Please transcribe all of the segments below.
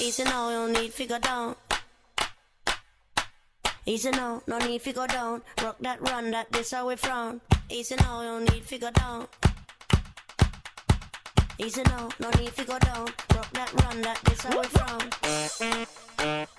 Easy now, you don't need figure down. Easy now, no need figure down. Rock that run, that this how we frown. Easy now, you don't need figure down. Easy now, no need figure down. Rock that run, that this how we frown.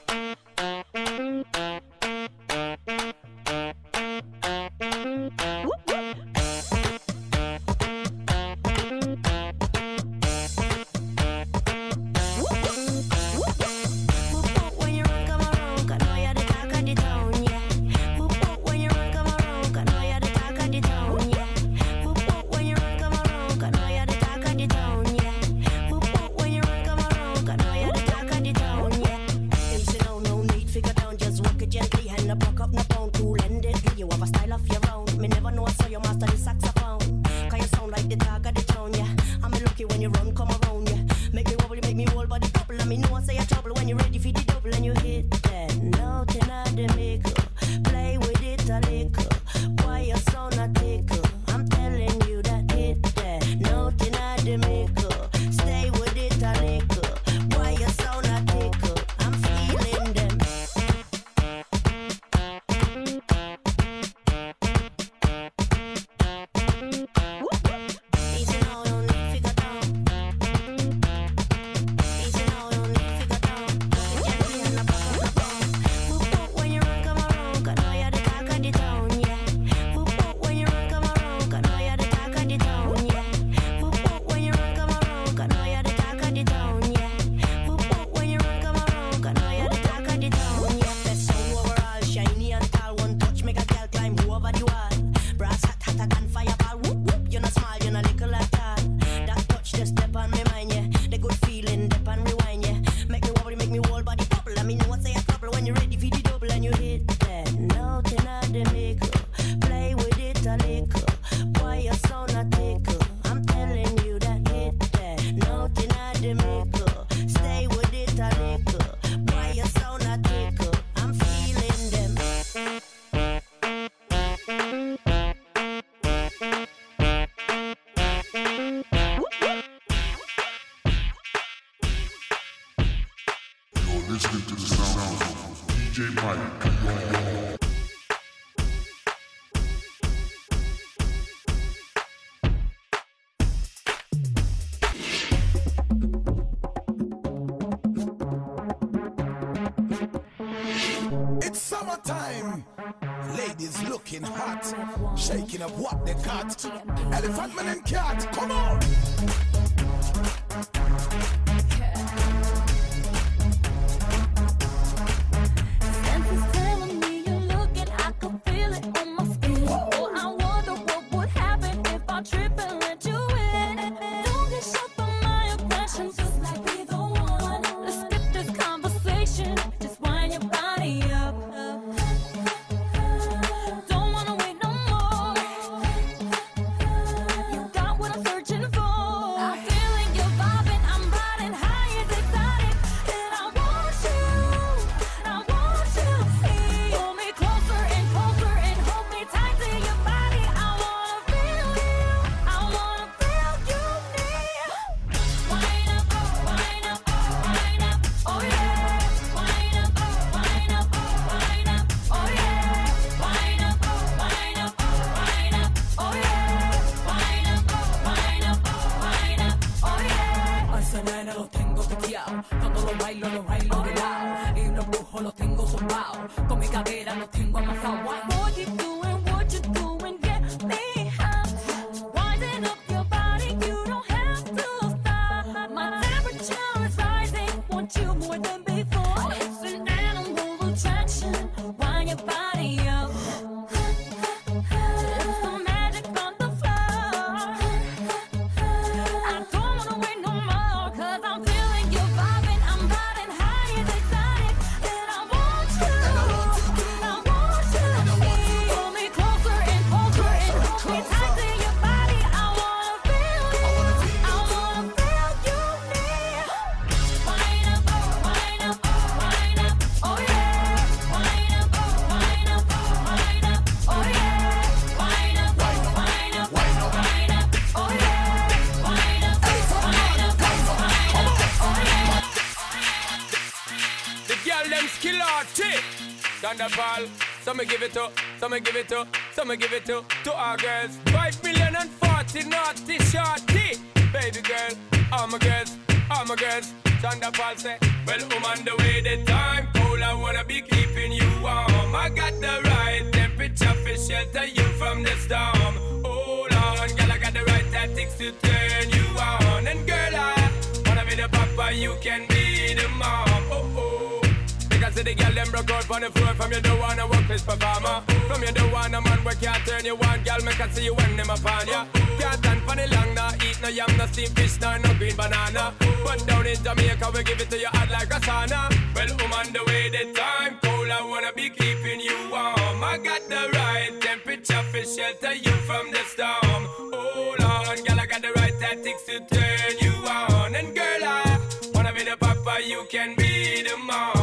You know I say you trouble when you ready for the double and you hit that. Nothing I didn't make up. cat. Elephant man and cat. Cuando lo bailo, lo bailo de lado. Y los brujos los tengo zumbados. Con mi cadera los tengo amasados. Them skill arty. Thunderball, some me give it to, some me give it to, some me give it to, to our girls. Five million and forty naughty shorty. Baby girl, all my girls, all my girls. Thunderball say, well, I'm on the way, the time cold, I wanna be keeping you warm. I got the right temperature for shelter you from the storm. Hold on, girl, I got the right tactics to turn you on. And girl, I wanna be the papa, you can be the mom. Oh, oh. Because the girl them broke out on the floor. From you don't wanna work this performer. From you don't want a man where can't turn you on. Girl, make I see you when them upon ya. Can't stand for the long, nah Eat no yam, no steamed fish, nah, no green banana. But down in Jamaica, we give it to you hot like a sauna. Well, I'm the way, the time cold I wanna be keeping you warm. I got the right temperature for shelter you from the storm. Hold on, girl, I got the right tactics to turn you on. And girl, I wanna be the papa, you can be the mom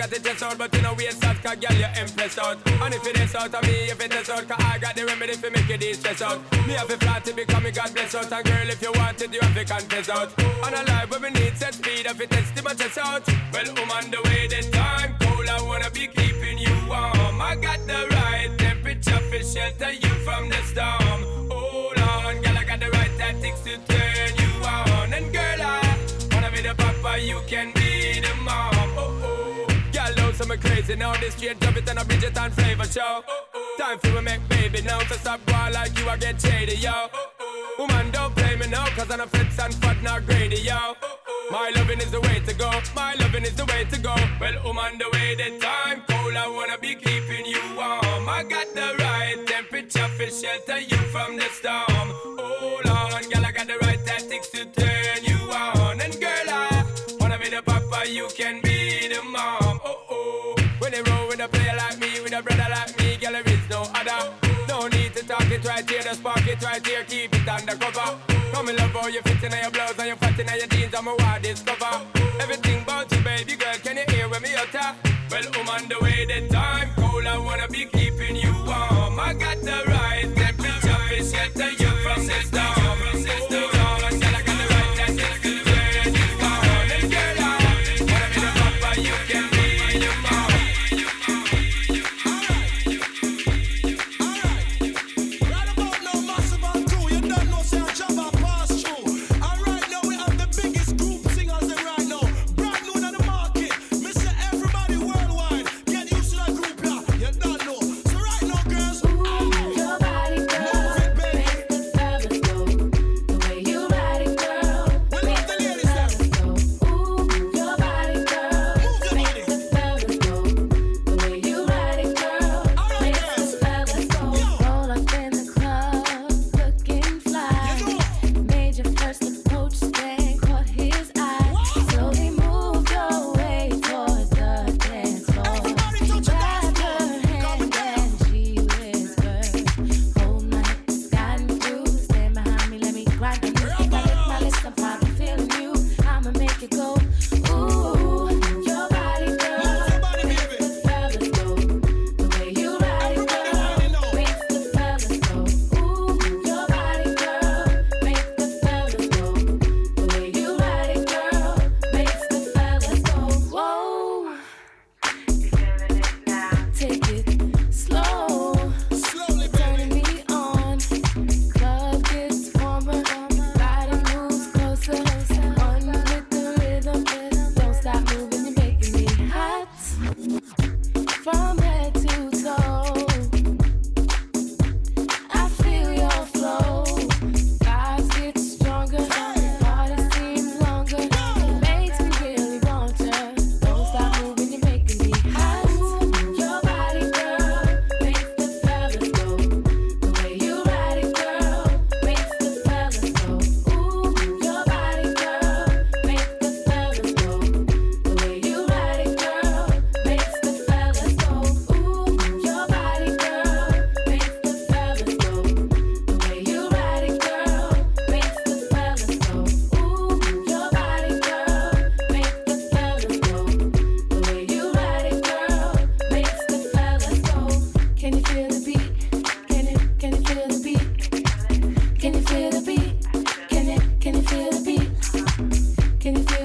got the chest out But you know waist out, cause girl, you impress out. And if it is out of me, if it is out Cause I got the remedy for make you de-stress out. Me have a flat to become me God bless out And girl, if you want it, you have to confess out. On a life where we need set speed If it test my chest out. Well, I'm on the way, the time cold I wanna be keeping you warm. I got the right temperature for shelter you from the storm. Hold on, girl, I got the right tactics to turn you on. And girl, I wanna be the papa, you can be the mom Know some crazy. Now This straight drop it and a Bridget and flavor show. Time for we make baby now To stop going like you, I get shady, yo. Woman, don't play me now Cause I'm a fits and fat, not greedy, yo. My loving is the way to go. My loving is the way to go. Well, on the way, the time cold I wanna be keeping you warm. I got the right temperature for shelter you from the storm. Hold on, girl, I got the right tactics to turn you just it right here Keep it undercover Come in love how you fit in your blouse And you fat in your jeans, I'm a wild discover Everything about you, baby girl, can you hear when me utter? Well, I'm on the way, the time can do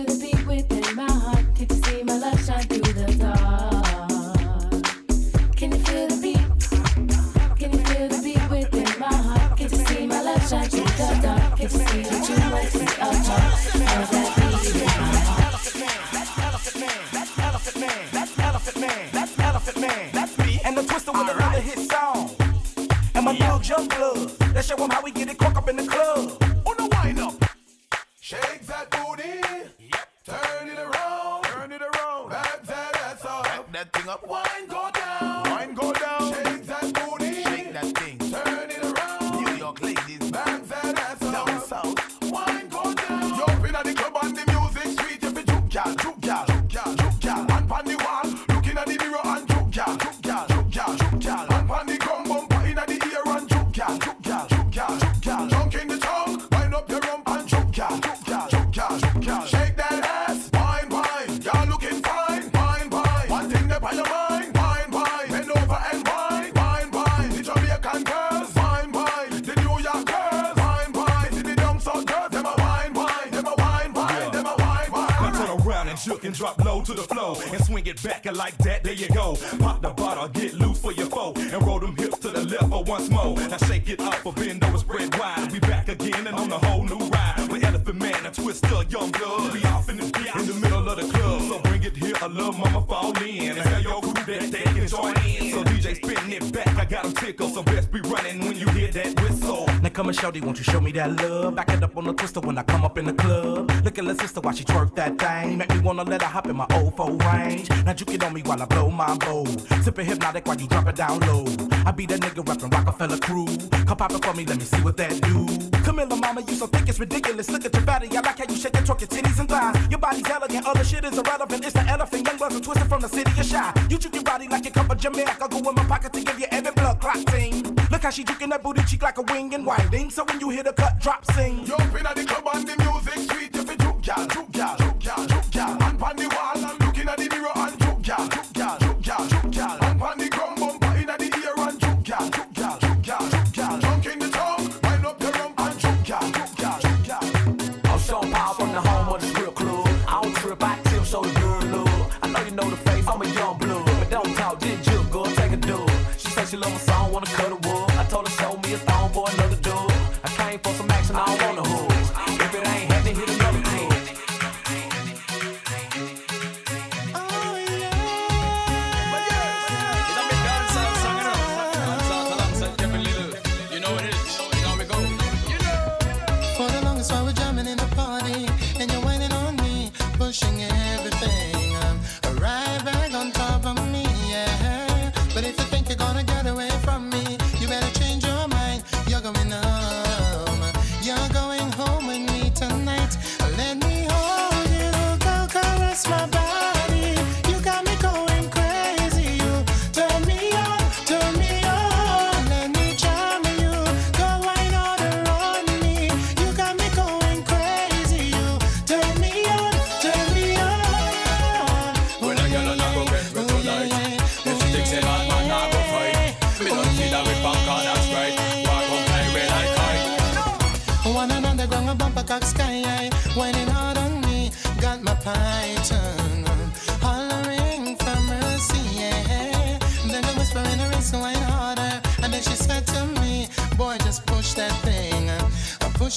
flow and swing it back and like that. There you go. Pop the bottle, get loose for your foe and roll them hips to the left for once more. Now shake it up or bend over, spread wide. We back again and on the whole new ride with Elephant Man and Twista, Young Blood. We off in the, in the middle of the club. So shit here. I love mama fall in. Tell your crew that they can join in. So DJ spin it back. I got 'em tickle. so best be running when you hear that whistle. Now come and shorty, won't you show me that love? Back it up on the Twista when I come up in the club. Look at the sister while she twerk that thing. Make me wanna let her hop in my old four range. Now you get on me while I blow my bowl. Sippin' hypnotic while you drop it down low. I be that nigga rapping Rockefeller crew. Come pop it for me, let me see what that do. Camilla, mama, you so thick it's ridiculous. Look at your body, I like how you shake and twerk your titties and thighs body's elegant, other shit is irrelevant. It's the elephant, young bucks are twisted from the city of shy. You juke your body like a cup of Jamaica. Go in my pocket to give you every blood clot ting. Look how she juking that booty cheek like a wing and winding. So when you hear the cut drop, sing. Yo, pin at the club on the music street. If you juke, y'all, juke, y'all, juke, y'all, juke, y'all. And pan the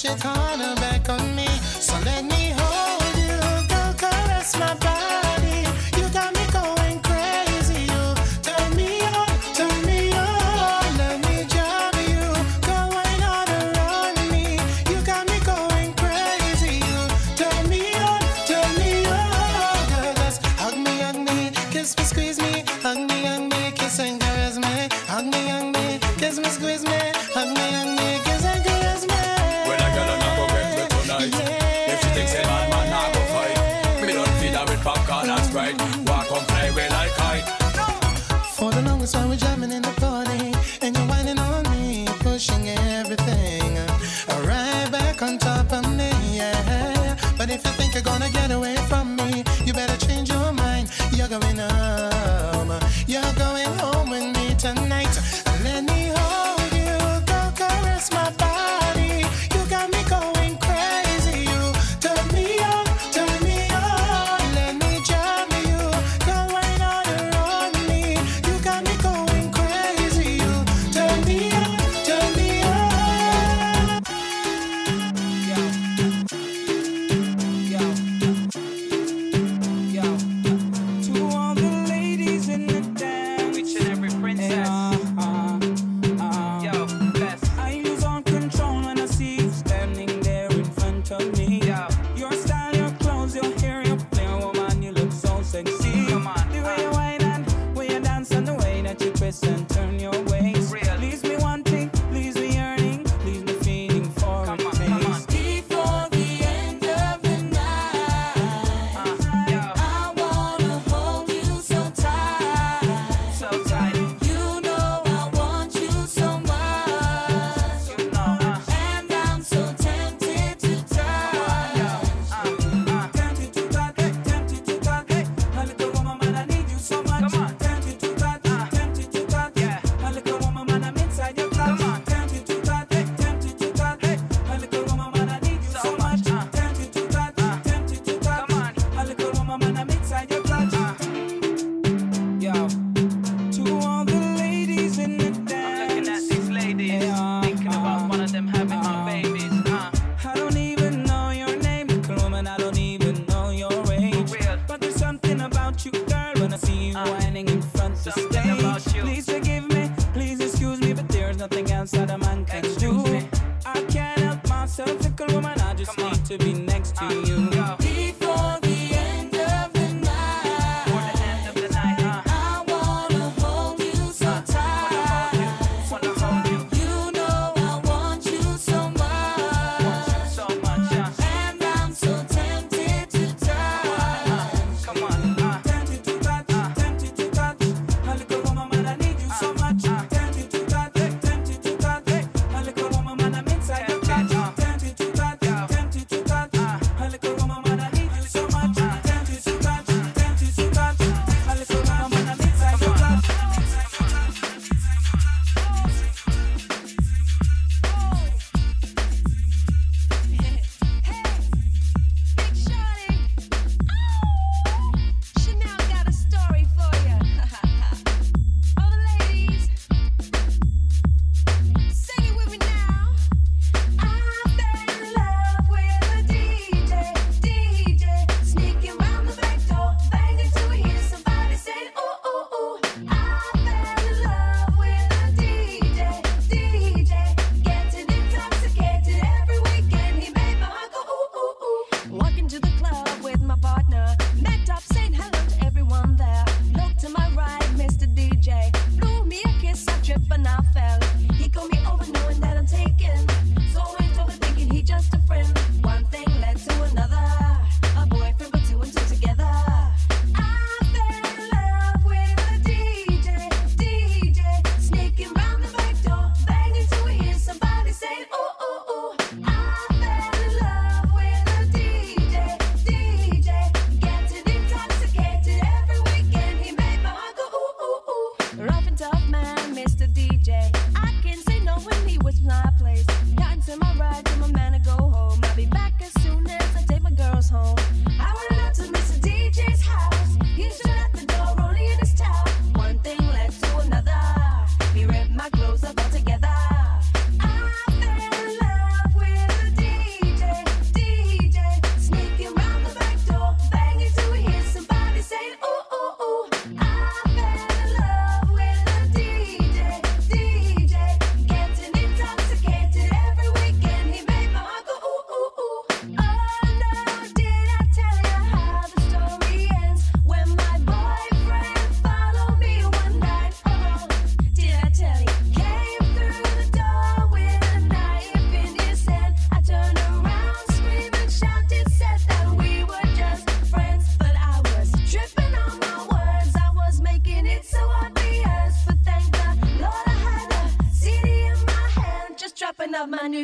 your time and back on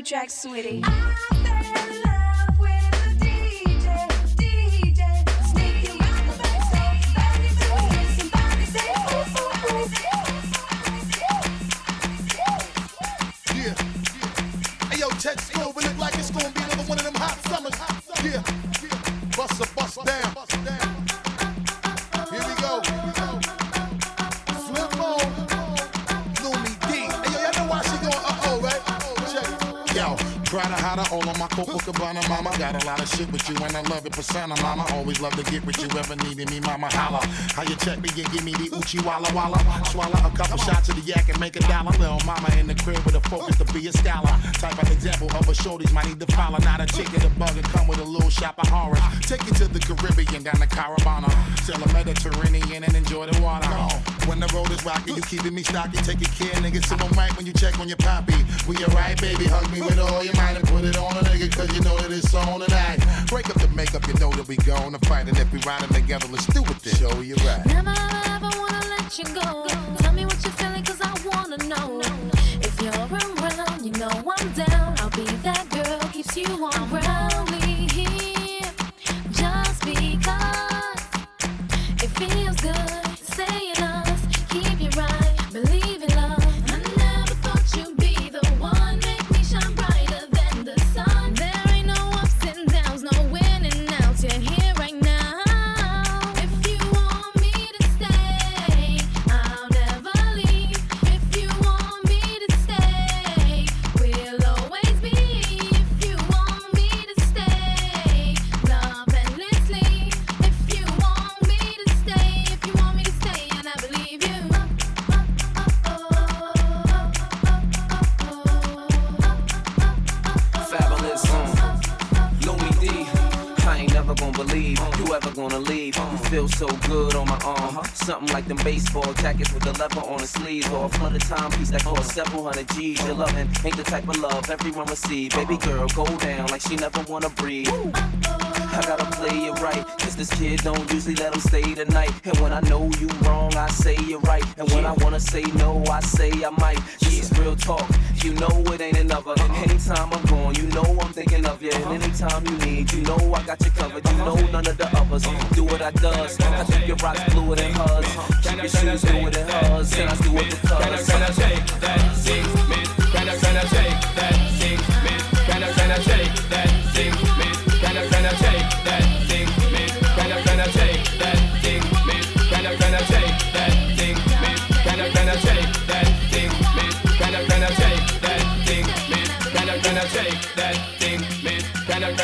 track, sweetie. Copacabana, mama. Got a lot of shit with you, and I love it, persona, mama. Always love to get with you, ever needed me, mama. Holla. How you check me and give me the Uchi Walla Walla? Swallow a couple shots of the yak and make a dollar. Little mama in the crib with a focus to be a scholar. Type of example of a shorties might need to follow. Not a chick chicken, a bug, and come with a little shop of horrors. Take you to the Caribbean, down the Caravana. Sail the Mediterranean and enjoy the water. When the road is rocky, you keeping me stocky. Taking care, nigga. So I'm right when you check on your poppy. We alright, baby. Hug me with all your might and put it on a nigga, cause you know that it's on tonight. Break up the makeup, you know that we going to fight. And if we riding together, let's do it then. Show you right. Never ever wanna let you go. Tell me what you're feeling, cause I wanna know. Several hundred G's. Your loving ain't the type of love everyone receive. Baby girl, go down like she never wanna breathe. I gotta play it right. Cause this kid don't usually let him stay the night. And when I know you wrong, I say you're right. And when I wanna say no, I say I might. Real talk. You know it ain't another. Anytime I'm gone, you know I'm thinking of you. And anytime you need, you know I got you covered. You know none of the others do what I does. I keep your rocks fluid than hers. Keep your shoes fluid and hers. And I do it because. Can I, can I shake that thing, miss? Can I, can I shake that thing? Can I, can I shake that thing,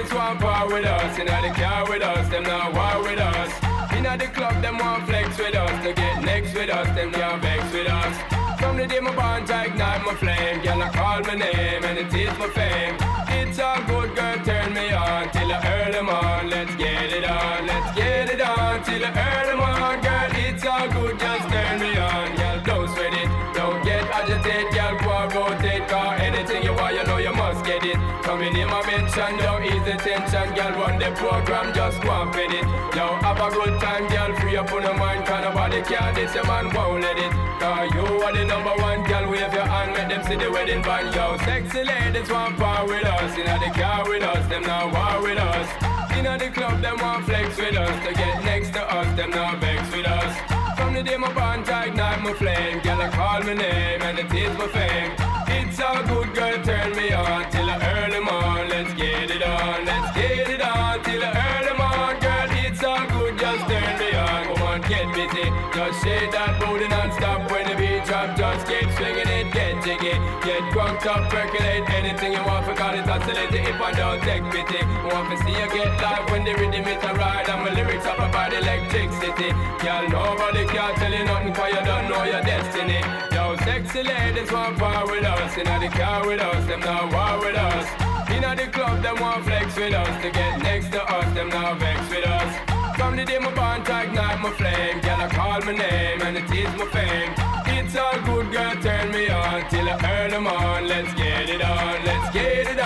sexy want part with us. Know they car with us, them not war with us. Inna the club, them want flex with us. To get next with us, them can't vex with us. From the day my bond, I ignite my flame. Girl, I call my name and it is my fame. It's all good, girl, turn me on till I earn on. Let's get it on, let's get it on till I earn on. Girl, it's all good, the program, just go and fit it. Yo, have a good time, girl, free up on your mind. Cause nobody can this, your man won't let it. Cause you are the number one, girl, wave your hand, make them see the wedding band. Yo, sexy ladies want part with us. Inna the car with us, them now war with us. Inna the club, them want flex with us. To get next to us, them not vex with us. From the day my ignite my flame. Girl, I call my name and it is my fame. It's all good, girl, turn me on till I early on. Let's get it on, let's get I don't take pity. Want to see you get live when the rhythm is a ride. And my lyrics up about electricity. Girl, nobody can tell you nothing cause you don't know your destiny. Yo, sexy ladies want part with us. Inna the car with us, them not war with us. Inna the club, them want flex with us. To get next to us, them not vex with us. From the day my bond, ignite my flame. Girl, I call my name and it is my fame. It's all good, girl, turn me on till I earn them on. Let's get it on, let's get it on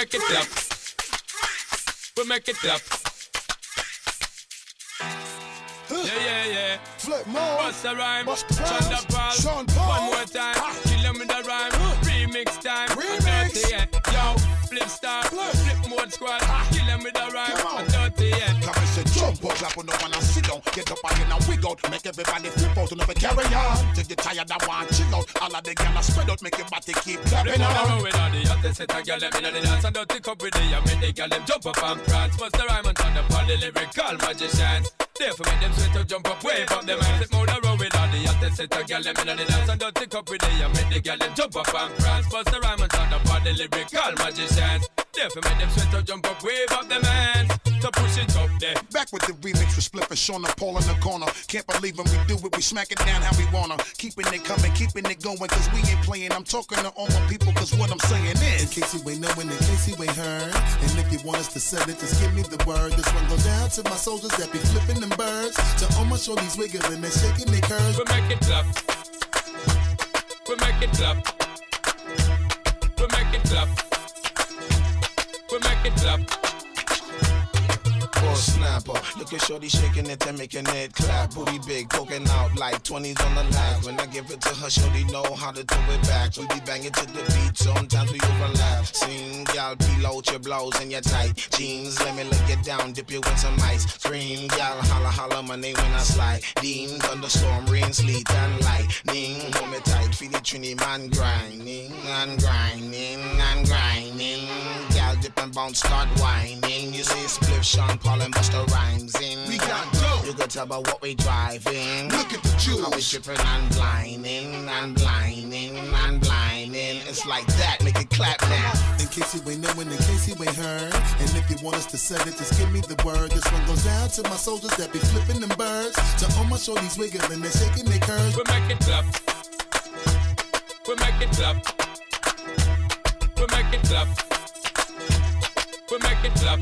make it clap. We make it clap. Yeah, yeah, yeah. Flip more. Bust a rhyme. Bust the Paul. Sean Paul. One more time. Kill with a rhyme. Remix time. Remix. Dirty, yeah. Yo, Spliff Star. Flip mode squad. Kill them with a rhyme. Come on. Dirty, yeah. Come and say jump up, clap on the one and sit down. Get up again and wig out. Make everybody flip out and never carry on. Till you tired and want chill out. All of the gyal spread out, make your body keep clapping on with all the hottest set of girl them inna the dance and don't tick up with the I make the girl them jump up and prance. Bust the rhyme and turn up all the lyrical magicians. Therefore make them sweat to jump up, wave up them hands. Sit more the road with all the hottest set of girl them inna the dance and don't tick up with the I make the girl them jump up and prance. Bust the rhyme and turn up all the lyrical magicians. Therefore make them sweat to jump up, wave up them hands. To push it up there. Back with the remix with Spliff and Sean and Paul in the corner. Can't believe when we do it, we smack it down how we wanna. Keeping it coming, keeping it going, cause we ain't playing. I'm talking to all my people, cause what I'm saying is. In case you ain't knowing, in case you ain't heard. And if you want us to sell it, just give me the word. This one goes down to my soldiers that be flipping them birds. To all my shorties wiggling and they're shaking their curves. We make it clap. We make it clap. We make it clap. It clap. Snapper. Look at Shorty shaking it and making it clap. Booty big, poking out like 20s on the lap. When I give it to her, Shorty know how to throw it back. We be banging to the beat, sometimes we overlap. Sing, peel out your blouse and your tight jeans. Let me look it down, dip you in some ice. Scream, gal, holla, holla my name when I slide. Dean, thunderstorm, rain, sleet, and lightning. Hold me tight, feel the trini man grinding and grinding and grinding. Gal, dip and bounce, start whining. You see, Spliff Sean Paul and Busta Rhymes in. We got dope. You could tell by what we driving. Look at the jewels. How we tripping and blinding and blinding and blinding. It's like that, make it clap now. In case you ain't knowing, in case you ain't heard. And if you want us to sell it, just give me the word. This one goes down to my soldiers that be flipping them birds. To all my shorties wiggling and shaking their curves. We make it clap. We make it clap. We make it clap. We make it clap.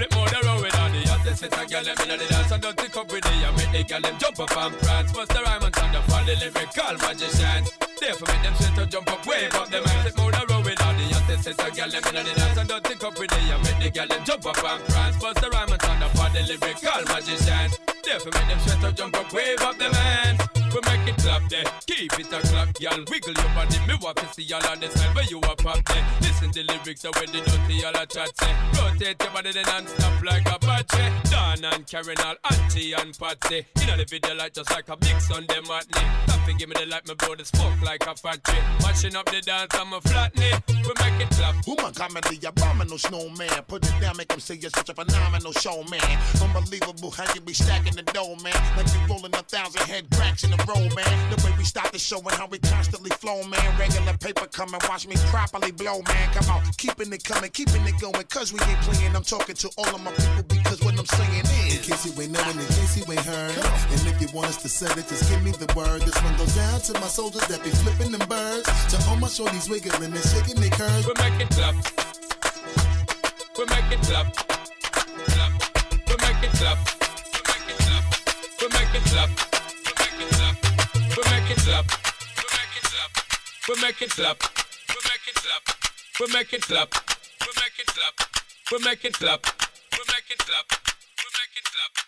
Flipmode the road with all the hottest set of girl them inna the dance and Dutty Cup with the I make the girl them jump up and prance. Busta Rhymes and turn up all the lyrical magicians. Therefore make them sweat to jump up, wave up them hands. Flipmode the road with all the hottest set of girl them inna the dance and Dutty Cup with the I make the girl them jump up and prance. Busta Rhymes and turn up all the lyrical magicians. Therefore make them sweat to jump up, wave up them hands. We make it clap there, keep it a clap, y'all. Wiggle your body, me want to see y'all on the side where you a pop there. Listen the lyrics of when the dirty y'all a chat say. Rotate your body then and stop like a patchy. Don and Karen all auntie and Patsy. You know the video like just like a big Sunday matinee. Stop and give me the light, my brother smoke like a factory. Mashing up the dance, I'm a flatney. We make it clap. Woman comedy, abominable snowman. Put it down, make him say you're such a phenomenal showman. Unbelievable how you be stacking the dough, man. Like you rolling a thousand head cracks in a row, man. The way we start the show and how we constantly flow, man. Regular paper coming, watch me properly blow, man. Come on, keeping it coming, keeping it going. Cause we ain't playing, I'm talking to all of my people because what I'm saying is. In is. case you ain't knowing, in case you ain't heard. And if you want us to sell it, just give me the word. This one goes down to my soldiers that be flipping them birds. To all my shorties wiggling and they shaking their curves. We make it clap. We make it clap. Clap. We make it clap. We make it clap. We make it clap it up. We make it up. We make it up. We make it up. We make it up. We make it up. We make it up. We make it up.